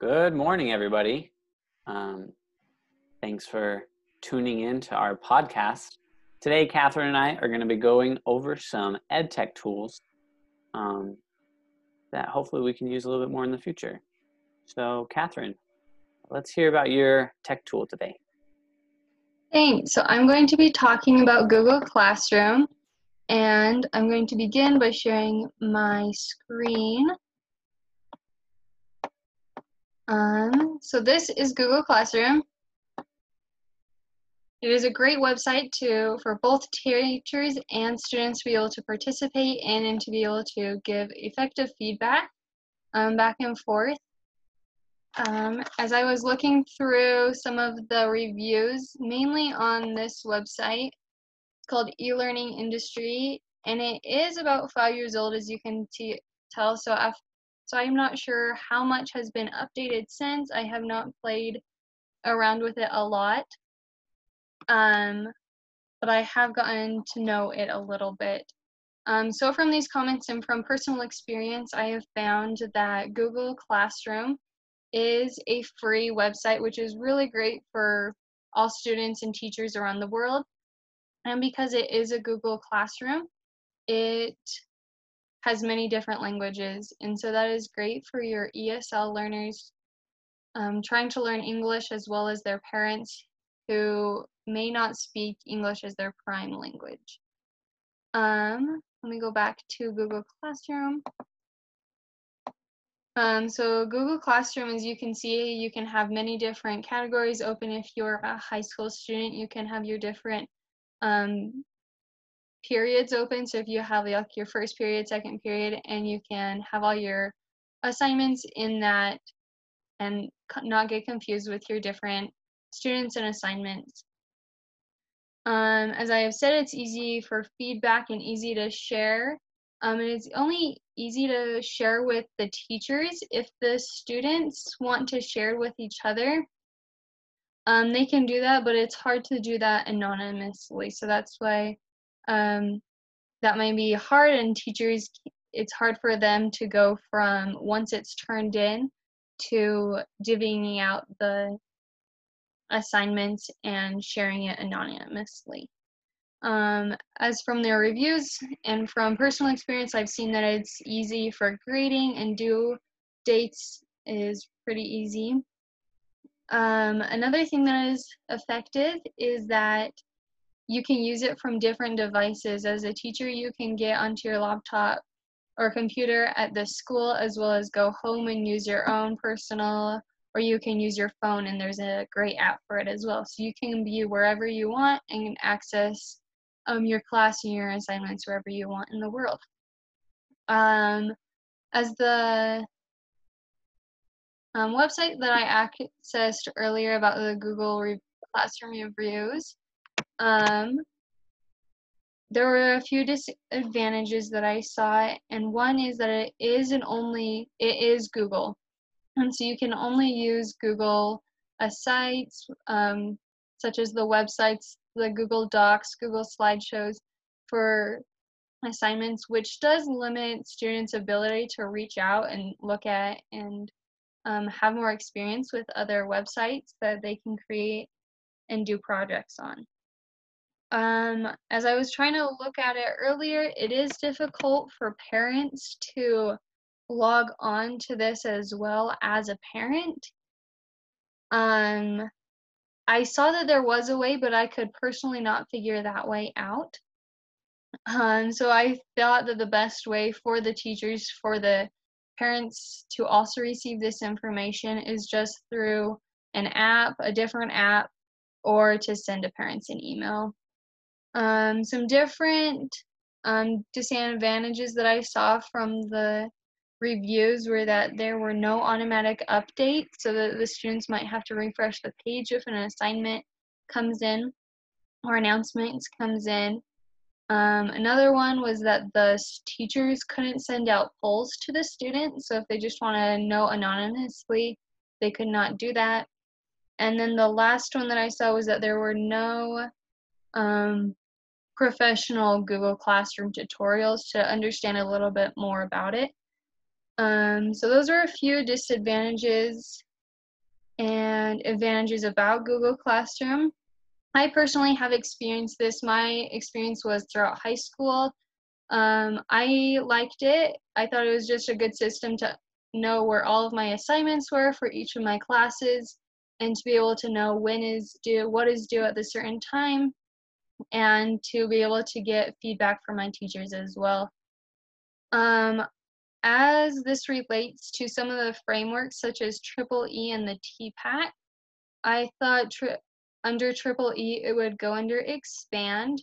Good morning, everybody. Um, thanks for tuning in to our podcast. Today, Kathryn and I are going to be going over some ed tech tools um, that hopefully we can use a little bit more in the future. So, Kathryn, let's hear about your tech tool today. Thanks. So, I'm going to be talking about Google Classroom, and I'm going to begin by sharing my screen. Um, so this is Google Classroom. It is a great website to for both teachers and students to be able to participate in and to be able to give effective feedback um, back and forth. Um, as I was looking through some of the reviews, mainly on this website, it's called eLearning Industry, and it is about five years old, as you can tell. So so I'm not sure how much has been updated since. I have not played around with it a lot. Um, but I have gotten to know it a little bit. Um, so from these comments and from personal experience, I have found that Google Classroom is a free website, which is really great for all students and teachers around the world. And because it is a Google Classroom, it has many different languages. And so that is great for your ESL learners um, trying to learn English as well as their parents who may not speak English as their prime language. Um, let me go back to Google Classroom. Um, so Google Classroom, as you can see, you can have many different categories open. If you're a high school student, you can have your different um, periods open. So if you have like your first period, second period, and you can have all your assignments in that and not get confused with your different students and assignments. Um, as I have said, it's easy for feedback and easy to share. Um, and it's only easy to share with the teachers if the students want to share with each other. Um, they can do that, but it's hard to do that anonymously. So that's why um, that might be hard and teachers it's hard for them to go from once it's turned in to divvying out the assignments and sharing it anonymously. Um, as from their reviews and from personal experience, I've seen that it's easy for grading and due dates is pretty easy. Um, another thing that is effective is that you can use it from different devices. As a teacher, you can get onto your laptop or computer at the school as well as go home and use your own personal or you can use your phone and there's a great app for it as well. So you can be wherever you want and access um, your class and your assignments wherever you want in the world. Um, as the um, website that I accessed earlier about the Google Re- Classroom reviews, um, there were a few disadvantages that I saw, and one is that it is an only it is Google, and so you can only use Google uh, sites um, such as the websites, the Google Docs, Google Slideshows for assignments, which does limit students' ability to reach out and look at and um, have more experience with other websites that they can create and do projects on. Um, as I was trying to look at it earlier, it is difficult for parents to log on to this as well as a parent. Um, I saw that there was a way, but I could personally not figure that way out. Um, so I thought that the best way for the teachers, for the parents to also receive this information is just through an app, a different app, or to send a parents an email. Um, some different um, disadvantages that I saw from the reviews were that there were no automatic updates, so that the students might have to refresh the page if an assignment comes in or announcements comes in. Um, another one was that the teachers couldn't send out polls to the students, so if they just want to know anonymously, they could not do that. And then the last one that I saw was that there were no um, professional Google Classroom tutorials to understand a little bit more about it. Um, so those are a few disadvantages and advantages about Google Classroom. I personally have experienced this. My experience was throughout high school. Um, I liked it. I thought it was just a good system to know where all of my assignments were for each of my classes and to be able to know when is due, what is due at the certain time, and to be able to get feedback from my teachers as well. Um, as this relates to some of the frameworks such as Triple E and the TPACK, I thought tri- under Triple E it would go under Expand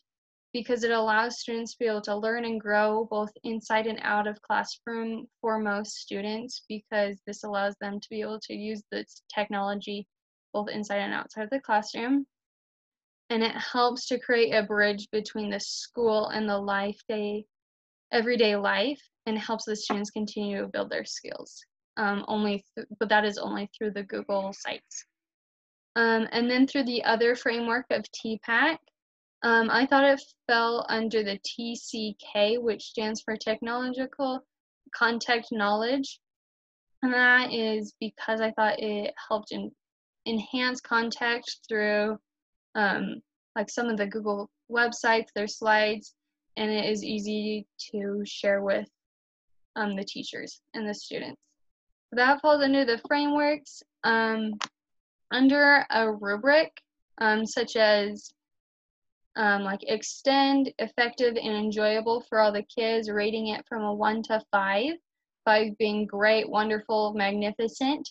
because it allows students to be able to learn and grow both inside and out of classroom for most students because this allows them to be able to use this technology both inside and outside of the classroom. And it helps to create a bridge between the school and the life day, everyday life, and helps the students continue to build their skills. Um, only, th- but that is only through the Google sites. Um, and then through the other framework of TPACK, um, I thought it fell under the TCK, which stands for Technological Content Knowledge. And that is because I thought it helped in, enhance contact through um, like some of the Google websites, their slides, and it is easy to share with um, the teachers and the students. That falls under the frameworks. Um, under a rubric, um, such as um, like extend, effective, and enjoyable for all the kids, rating it from a one to five, five being great, wonderful, magnificent.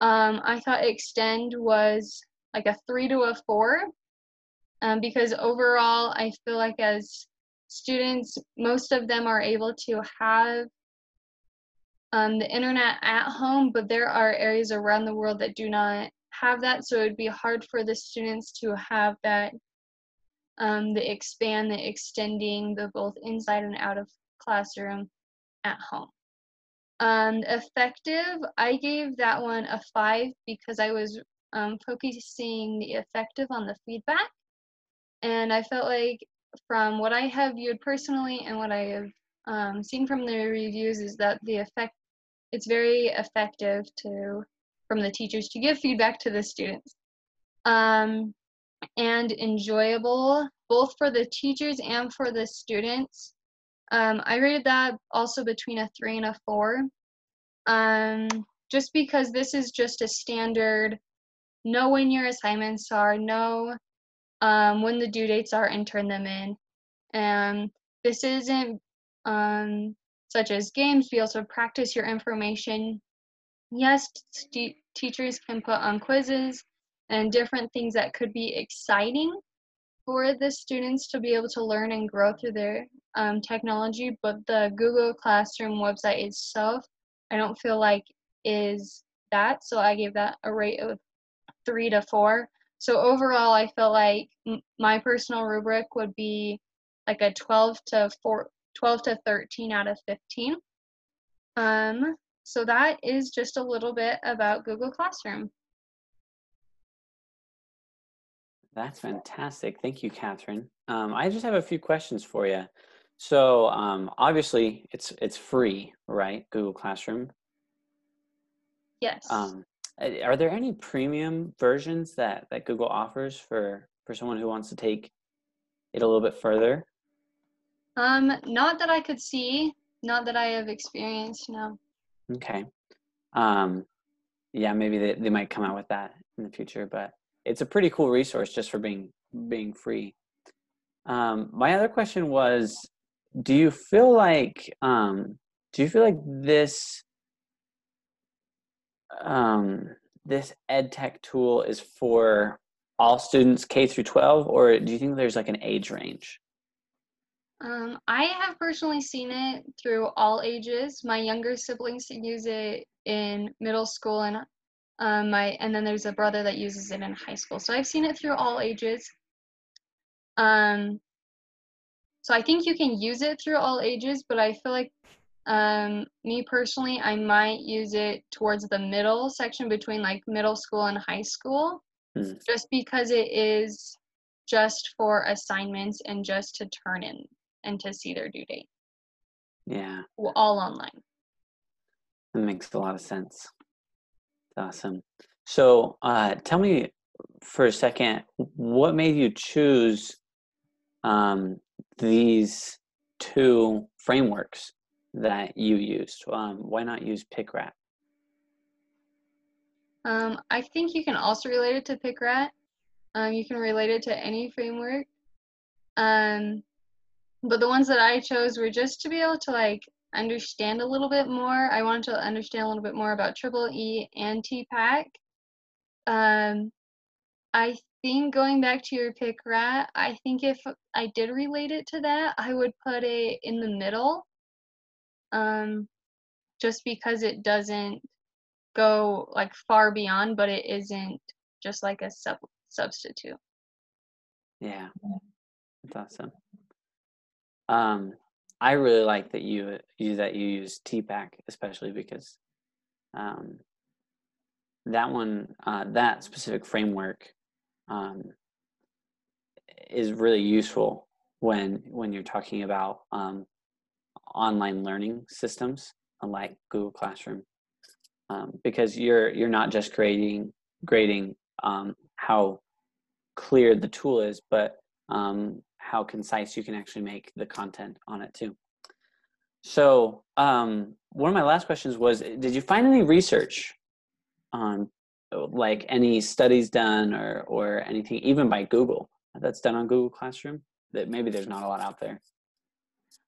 Um, I thought extend was like a three to a four um, because overall, I feel like as students, most of them are able to have um, the internet at home, but there are areas around the world that do not have that, so it would be hard for the students to have that um, the expand, the extending, the both inside and out of classroom at home. Um, effective, I gave that one a five because I was um, focusing the effective on the feedback. And I felt like from what I have viewed personally and what I have um, seen from the reviews is that the effect, it's very effective to, from the teachers to give feedback to the students. Um, and enjoyable, both for the teachers and for the students. Um, I rated that also between a three and a four. Um, just because this is just a standard, know when your assignments are, know um, when the due dates are, and turn them in. And this isn't um, such as games, we also practice your information. Yes, teachers can put on quizzes and different things that could be exciting for the students to be able to learn and grow through their um, technology. But the Google Classroom website itself, I don't feel like is that. So I gave that a rate of three to four. So overall, I feel like m- my personal rubric would be like a 12 to 4, 12 to 13 out of 15. Um, so that is just a little bit about Google Classroom. That's fantastic. Thank you, Kathryn. Um, I just have a few questions for you. So um, obviously, it's it's free, right? Google Classroom. Yes. Um, are there any premium versions that that Google offers for for someone who wants to take it a little bit further? Um, not that I could see, not that I have experienced. No. Okay. Um, yeah, maybe they, they might come out with that in the future, but it's a pretty cool resource just for being being free. Um, my other question was, do you feel like um, do you feel like this um, this ed tech tool is for all students K through 12, or do you think there's like an age range? Um, I have personally seen it through all ages. My younger siblings use it in middle school and um, my and then there's a brother that uses it in high school. So I've seen it through all ages. Um, so I think you can use it through all ages, but I feel like um, me personally, I might use it towards the middle section between like middle school and high school, mm. just because it is just for assignments and just to turn in and to see their due date. Yeah. All online. That makes a lot of sense. Awesome. So uh, tell me for a second, what made you choose um, these two frameworks that you used? Um, why not use PICRAT? Um, I think you can also relate it to PICRAT. Um, you can relate it to any framework. Um, but the ones that I chose were just to be able to like understand a little bit more. I wanted to understand a little bit more about Triple E and TPACK. Um, I think going back to your PICRAT, I think if I did relate it to that, I would put it in the middle. Um, just because it doesn't go like far beyond, but it isn't just like a sub substitute. Yeah, that's awesome. Um, I really like that you you that you use TPACK, especially because um, that one, uh, that specific framework, um, is really useful when when you're talking about um, online learning systems like Google Classroom, um, because you're you're not just grading grading um, how clear the tool is, but um, how concise you can actually make the content on it too. So um, one of my last questions was, did you find any research on like any studies done or, or anything, even by Google that's done on Google Classroom that maybe there's not a lot out there?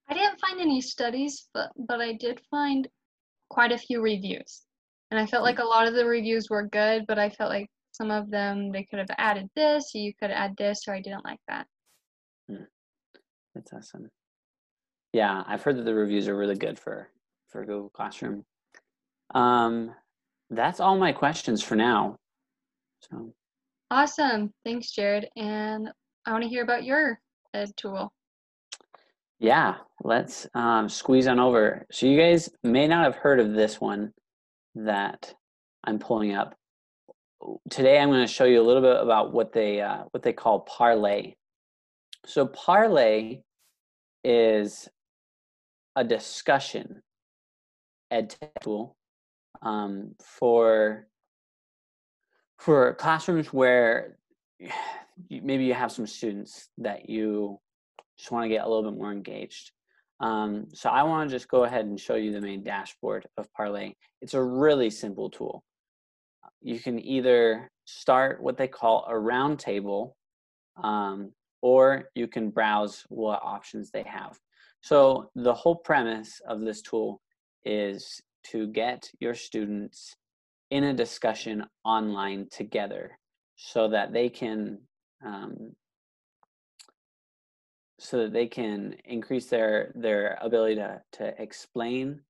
I didn't find any studies, but, but I did find quite a few reviews. And I felt like a lot of the reviews were good, but I felt like some of them they could have added this, you could add this, or I didn't like that. Hmm. That's awesome. Yeah, I've heard that the reviews are really good for for Google Classroom. Um, that's all my questions for now. So awesome, thanks, Jared. And I want to hear about your ed tool. Yeah, let's um, squeeze on over. So you guys may not have heard of this one that I'm pulling up. Today, I'm going to show you a little bit about what they uh, what they call Parlay. So Parlay is a discussion ed tool um, for for classrooms where maybe you have some students that you just want to get a little bit more engaged. Um, so I want to just go ahead and show you the main dashboard of Parlay. It's a really simple tool. You can either start what they call a roundtable um, or you can browse what options they have. So the whole premise of this tool is to get your students in a discussion online together so that they can um, so that they can increase their their ability to, to explain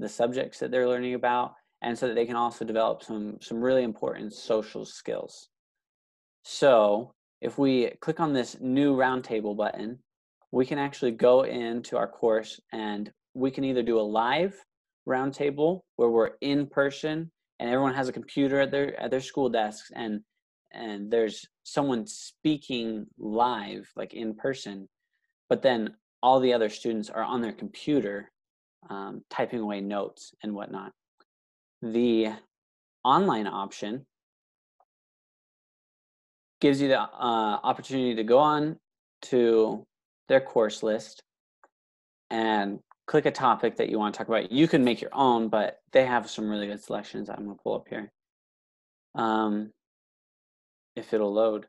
the subjects that they're learning about and so that they can also develop some some really important social skills. So if we click on this new roundtable button, we can actually go into our course and we can either do a live roundtable where we're in person and everyone has a computer at their at their school desks and and there's someone speaking live like in person but then all the other students are on their computer um, typing away notes and whatnot the online option gives you the uh, opportunity to go on to their course list and click a topic that you want to talk about. You can make your own, but they have some really good selections. I'm going to pull up here. Um, if it'll load.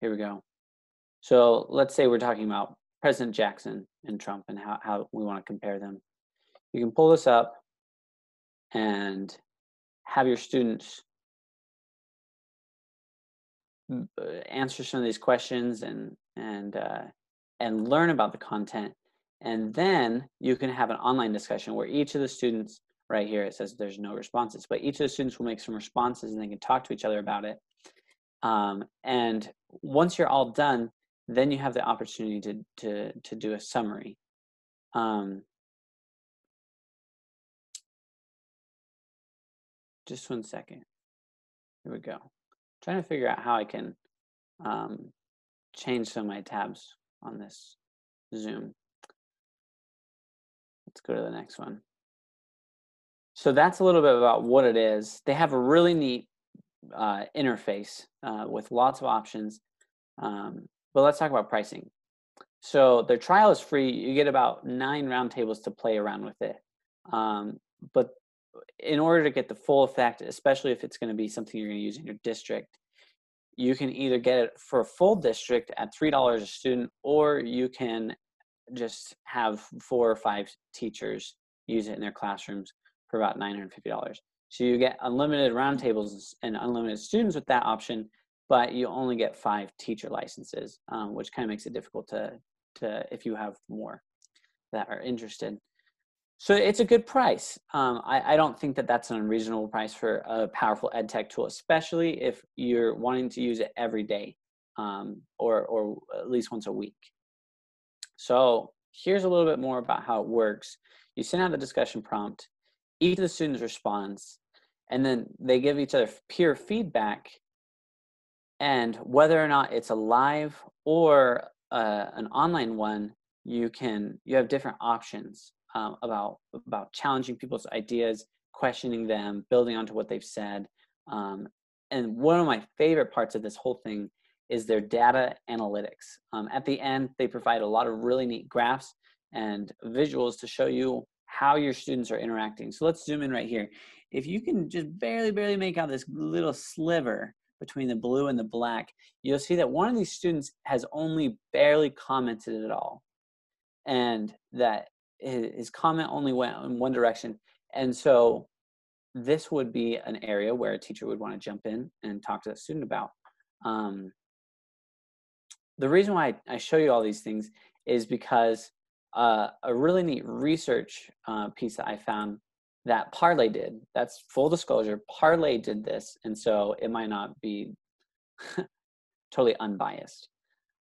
Here we go. So let's say we're talking about President Jackson and Trump and how, how we want to compare them. You can pull this up and have your students uh, answer some of these questions and and uh, and learn about the content and then you can have an online discussion where each of the students right here it says there's no responses but each of the students will make some responses and they can talk to each other about it um, and once you're all done then you have the opportunity to to to do a summary um, just one second here we go trying to figure out how I can um, change some of my tabs on this Zoom. Let's go to the next one. So that's a little bit about what it is. They have a really neat uh, interface uh, with lots of options. Um, but let's talk about pricing. So their trial is free. You get about nine roundtables to play around with it. Um, but in order to get the full effect, especially if it's going to be something you're going to use in your district, you can either get it for a full district at $3 a student, or you can just have four or five teachers use it in their classrooms for about $950. So you get unlimited roundtables and unlimited students with that option, but you only get five teacher licenses, um, which kind of makes it difficult to, to if you have more that are interested. So it's a good price. Um, I, I, don't think that that's an unreasonable price for a powerful ed tech tool, especially if you're wanting to use it every day um, or, or at least once a week. So here's a little bit more about how it works. You send out the discussion prompt, each of the students responds, and then they give each other peer feedback. And whether or not it's a live or uh, an online one, you can you have different options um, about about challenging people's ideas, questioning them, building onto what they've said. Um, and one of my favorite parts of this whole thing is their data analytics. Um, at the end, they provide a lot of really neat graphs and visuals to show you how your students are interacting. So let's zoom in right here. If you can just barely, barely make out this little sliver between the blue and the black, you'll see that one of these students has only barely commented at all. And that his comment only went in one direction. And so this would be an area where a teacher would want to jump in and talk to the student about. Um, the reason why I show you all these things is because uh, a really neat research uh, piece that I found that Parlay did, that's full disclosure, Parlay did this, and so it might not be totally unbiased.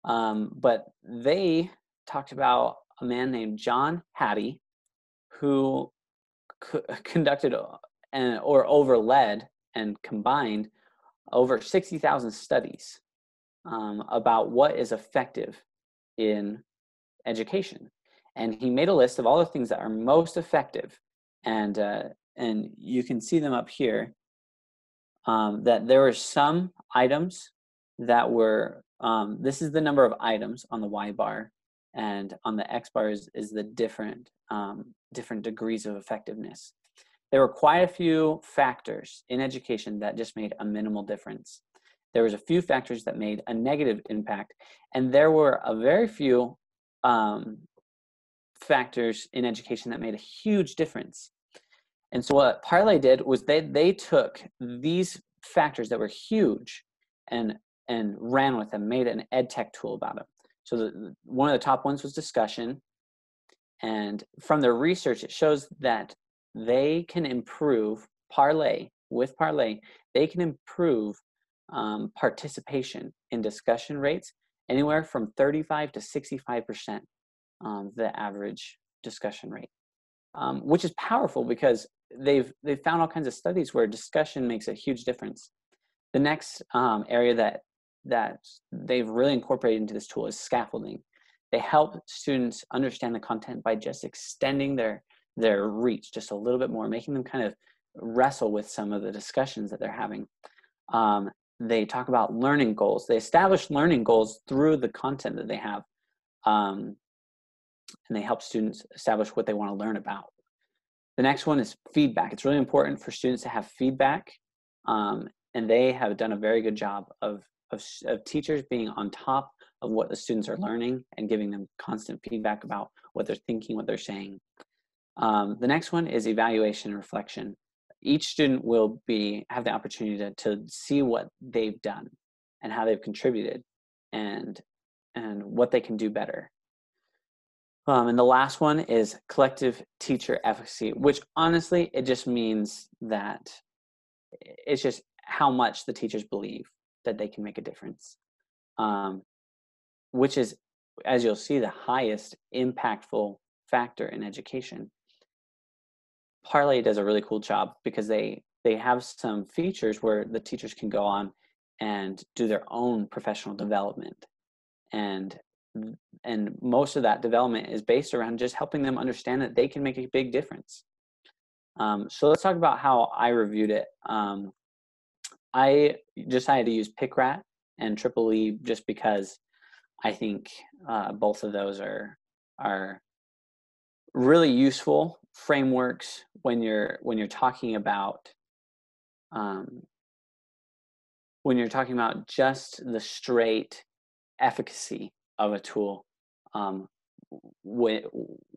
Um, but they talked about a man named John Hattie, who co- conducted and or overled and combined over 60,000 studies um, about what is effective in education. And he made a list of all the things that are most effective. And, uh, and you can see them up here um, that there were some items that were, um, this is the number of items on the Y bar and on the X bars is the different um, different degrees of effectiveness. There were quite a few factors in education that just made a minimal difference. There was a few factors that made a negative impact, and there were a very few um, factors in education that made a huge difference. And so what Parlay did was they they took these factors that were huge and and ran with them, made an ed tech tool about them. So the, one of the top ones was discussion. And from their research, it shows that they can improve parlay with parlay, they can improve um, participation in discussion rates anywhere from 35 to 65% um, the average discussion rate, um, which is powerful because they've they've found all kinds of studies where discussion makes a huge difference. The next um, area that that they've really incorporated into this tool is scaffolding. They help students understand the content by just extending their their reach just a little bit more, making them kind of wrestle with some of the discussions that they're having. Um, they talk about learning goals. They establish learning goals through the content that they have, um, and they help students establish what they want to learn about. The next one is feedback. It's really important for students to have feedback, um, and they have done a very good job of of, of teachers being on top of what the students are learning and giving them constant feedback about what they're thinking, what they're saying. Um, the next one is evaluation and reflection. Each student will be have the opportunity to, to see what they've done and how they've contributed and and what they can do better. Um, and the last one is collective teacher efficacy, which honestly, it just means that it's just how much the teachers believe that they can make a difference, um, which is, as you'll see, the highest impactful factor in education. Parlay does a really cool job because they they have some features where the teachers can go on and do their own professional development and and most of that development is based around just helping them understand that they can make a big difference. Um, so let's talk about how i reviewed it. Um, I decided to use PICRAT and Triple E just because I think uh, both of those are are really useful frameworks when you're when you're talking about um, when you're talking about just the straight efficacy of a tool um, with,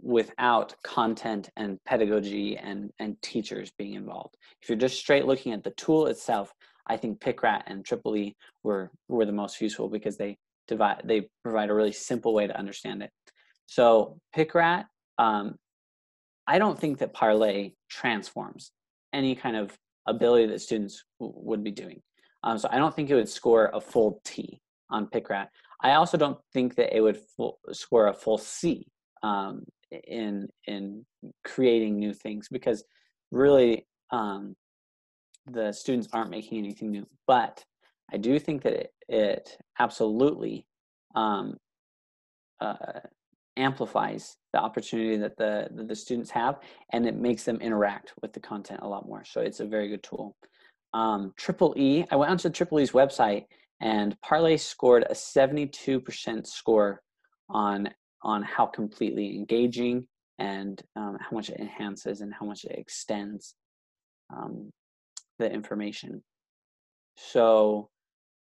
without content and pedagogy and, and teachers being involved. If you're just straight looking at the tool itself, I think PICRAT and Triple E were, were the most useful because they divide they provide a really simple way to understand it. So PICRAT, um, I don't think that Parlay transforms any kind of ability that students w- would be doing. Um, so I don't think it would score a full T on PICRAT. I also don't think that it would full, score a full C um, in in creating new things because really um, the students aren't making anything new. But I do think that it, it absolutely um, uh, amplifies the opportunity that the that the students have, and it makes them interact with the content a lot more. So it's a very good tool. Um, Triple E, I went onto Triple E's website, and Parlay scored a 72% score on on how completely engaging and um, how much it enhances and how much it extends um, the information. So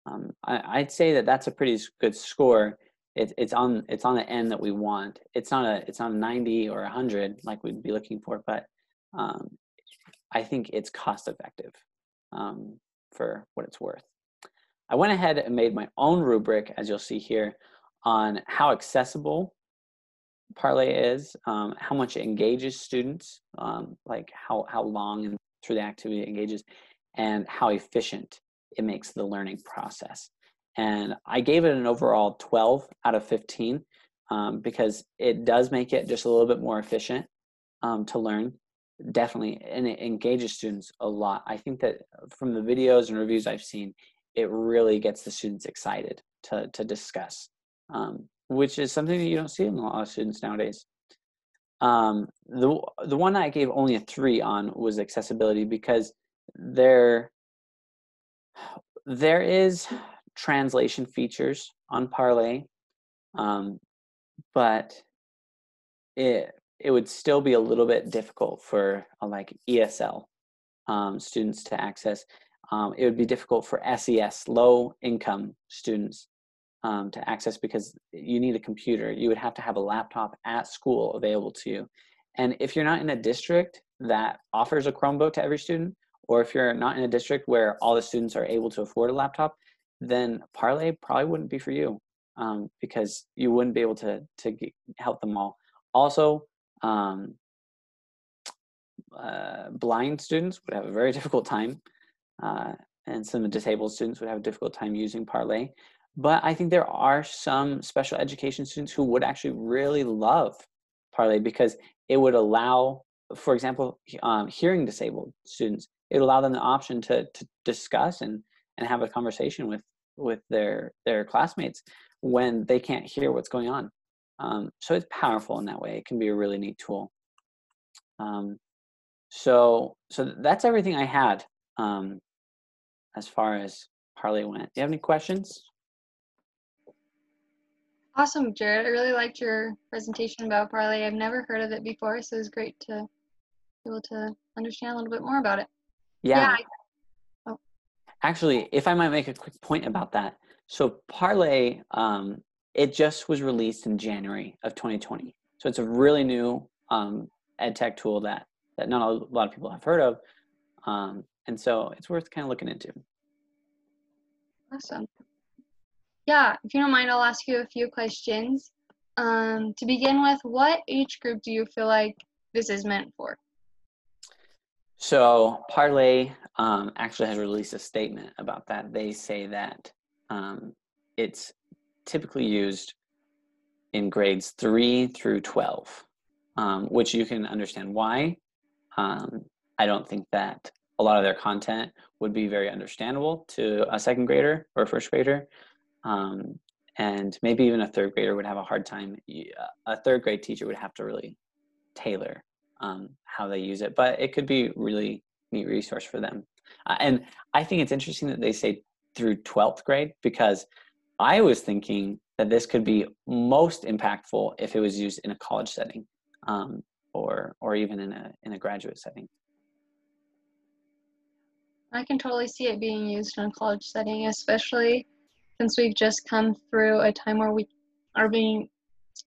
um, I, would say that that's a pretty good score. It, it's on it's on the end that we want. It's not a it's not a 90 or 100 like we'd be looking for, but um, I think it's cost effective um, for what it's worth. I went ahead and made my own rubric, as you'll see here, on how accessible Parlay is, um, how much it engages students, um, like how, how long through the activity it engages, and how efficient it makes the learning process. And I gave it an overall 12 out of 15 um, because it does make it just a little bit more efficient um, to learn. Definitely, and it engages students a lot. I think that from the videos and reviews I've seen, it really gets the students excited to, to discuss, um, which is something that you don't see in a lot of students nowadays. Um, the, the one I gave only a three on was accessibility because there there is translation features on Parlay, um, but it it would still be a little bit difficult for uh, like ESL um, students to access. Um, it would be difficult for SES, low income students, um, to access because you need a computer. You would have to have a laptop at school available to you. And if you're not in a district that offers a Chromebook to every student, or if you're not in a district where all the students are able to afford a laptop, then Parlay probably wouldn't be for you um, because you wouldn't be able to to get, help them all. Also, um, uh, blind students would have a very difficult time, uh, and some disabled students would have a difficult time using Parlay. But I think there are some special education students who would actually really love Parlay because it would allow, for example, um, hearing disabled students it would allow them the option to to discuss and and have a conversation with with their their classmates when they can't hear what's going on. Um, so it's powerful in that way. It can be a really neat tool. Um, so so that's everything I had um, as far as Parlay went. Do you have any questions? Awesome, Jared. I really liked your presentation about Parlay. I've never heard of it before, so it was great to be able to understand a little bit more about it. Yeah. yeah oh. Actually, if I might make a quick point about that. So Parlay, um, it just was released in January of 2020. So it's a really new um, ed tech tool that, that not a lot of people have heard of. Um, and so it's worth kind of looking into. Awesome. Yeah, if you don't mind, I'll ask you a few questions. Um, to begin with, what age group do you feel like this is meant for? So Parlay um, actually has released a statement about that. They say that um, it's typically used in grades three through 12, um, which you can understand why. Um, I don't think that a lot of their content would be very understandable to a second grader or a first grader. Um, and maybe even a third grader would have a hard time. A third grade teacher would have to really tailor um, how they use it. But it could be really, neat resource for them. Uh, and I think it's interesting that they say through 12th grade because I was thinking that this could be most impactful if it was used in a college setting um, or or even in a in a graduate setting. I can totally see it being used in a college setting, especially since we've just come through a time where we are being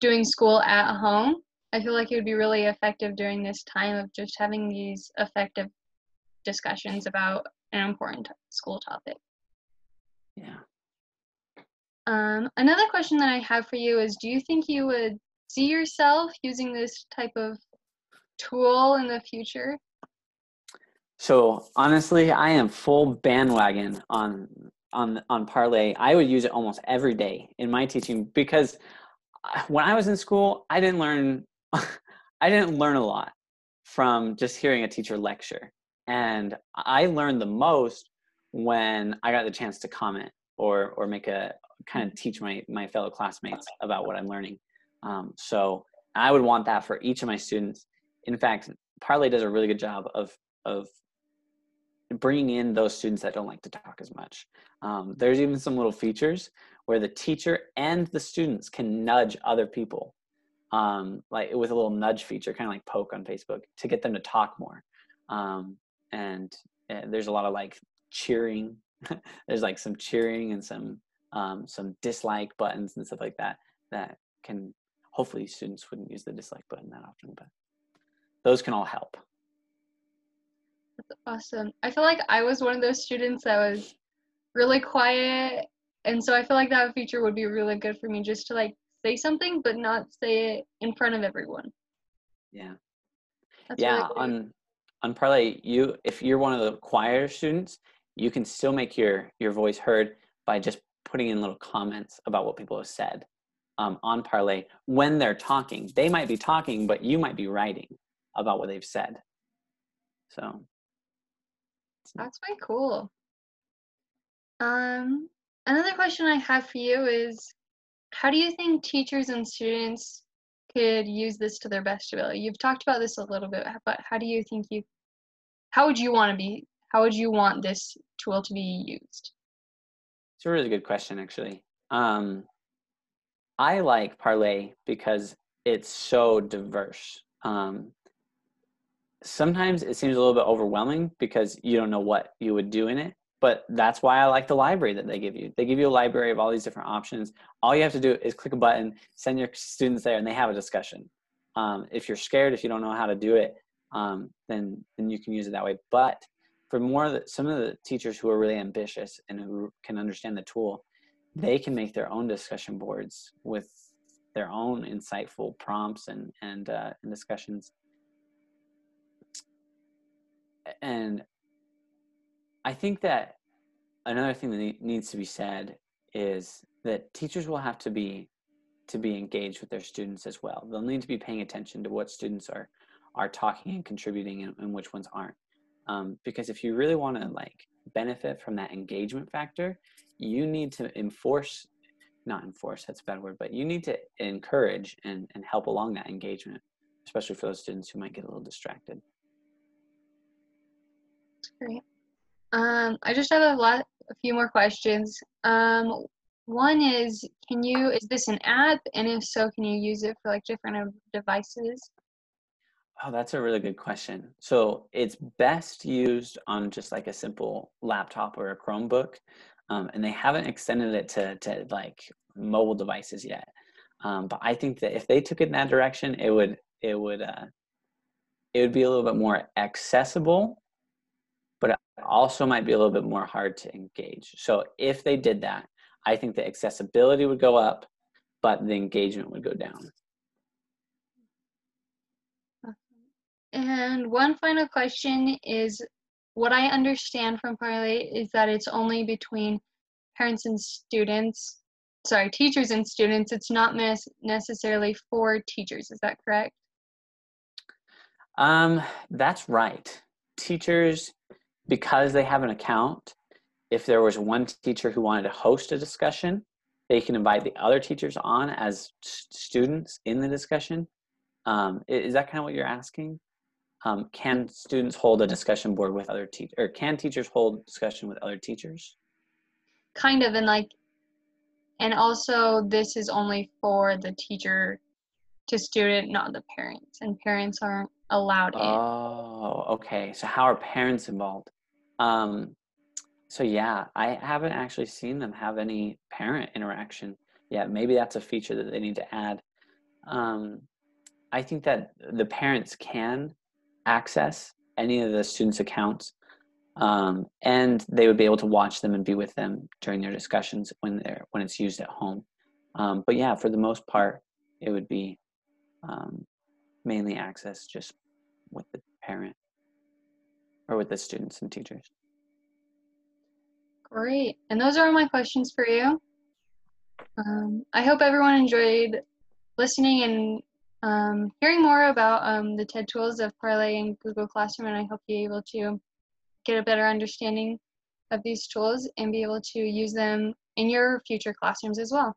doing school at home. I feel like it would be really effective during this time of just having these effective discussions about an important school topic. Yeah. Um, another question that I have for you is do you think you would see yourself using this type of tool in the future? So honestly, I am full bandwagon on on on Parlay. I would use it almost every day in my teaching because uh, when I was in school, I didn't learn I didn't learn a lot from just hearing a teacher lecture. And I learned the most when I got the chance to comment or or make a kind of teach my my fellow classmates about what I'm learning. Um, so I would want that for each of my students. In fact, Parlay does a really good job of of bringing in those students that don't like to talk as much. Um, there's even some little features where the teacher and the students can nudge other people, um, like with a little nudge feature, kind of like poke on Facebook, to get them to talk more. Um, and, uh, there's a lot of like cheering. there's like some cheering and some um, some dislike buttons and stuff like that that can hopefully students wouldn't use the dislike button that often, but those can all help. Awesome. I feel like I was one of those students that was really quiet, and so I feel like that feature would be really good for me just to like say something but not say it in front of everyone. Yeah. That's yeah, really on on Parlay, you if you're one of the quieter students, you can still make your your voice heard by just putting in little comments about what people have said um, on Parlay when they're talking. They might be talking, but you might be writing about what they've said. So that's way cool. Um, another question I have for you is how do you think teachers and students could use this to their best ability? You've talked about this a little bit, but how do you think you how would you want to be how would you want this tool to be used? It's a really good question actually. Um, I like Parlay because it's so diverse. Um, sometimes it seems a little bit overwhelming because you don't know what you would do in it but that's why i like the library that they give you. They give you a library of all these different options. All you have to do is click a button send your students there and they have a discussion. Um, if you're scared if you don't know how to do it um, then then you can use it that way. But for more the, some of the teachers who are really ambitious and who can understand the tool they can make their own discussion boards with their own insightful prompts and and, uh, and discussions and I think that another thing that needs to be said is that teachers will have to be to be engaged with their students as well. They'll need to be paying attention to what students are are talking and contributing and, and which ones aren't. Um, because if you really want to like benefit from that engagement factor, you need to enforce, not enforce, that's a bad word, but you need to encourage and, and help along that engagement, especially for those students who might get a little distracted. Great. Um, I just have a lot, a few more questions. Um, one is, can you, is this an app? And if so, can you use it for like different devices? Oh, that's a really good question. So it's best used on just like a simple laptop or a Chromebook. Um, and they haven't extended it to, to like mobile devices yet. Um, but I think that if they took it in that direction, it would, it would, uh, it would be a little bit more accessible also might be a little bit more hard to engage. So if they did that, I think the accessibility would go up, but the engagement would go down. And one final question is what I understand from Parlay is that it's only between parents and students, sorry, teachers and students. It's not necessarily for teachers. Is that correct? Um, that's right. Teachers because they have an account, if there was one teacher who wanted to host a discussion, they can invite the other teachers on as students in the discussion. Um, is that kind of what you're asking? Um, can students hold a discussion board with other teachers, or can teachers hold discussion with other teachers? Kind of, and like, and also this is only for the teacher to student, not the parents, and parents aren't allowed in. Oh, okay. So how are parents involved? Um, so yeah, I haven't actually seen them have any parent interaction yet. Maybe that's a feature that they need to add. Um, I think that the parents can access any of the students' accounts, um, and they would be able to watch them and be with them during their discussions when they're when it's used at home. Um, but yeah, for the most part, it would be um, mainly access just with the parent or with the students and teachers. Great. And those are all my questions for you. Um, I hope everyone enjoyed listening and um, hearing more about um, the TED tools of Parlay and Google Classroom, and I hope you're able to get a better understanding of these tools and be able to use them in your future classrooms as well.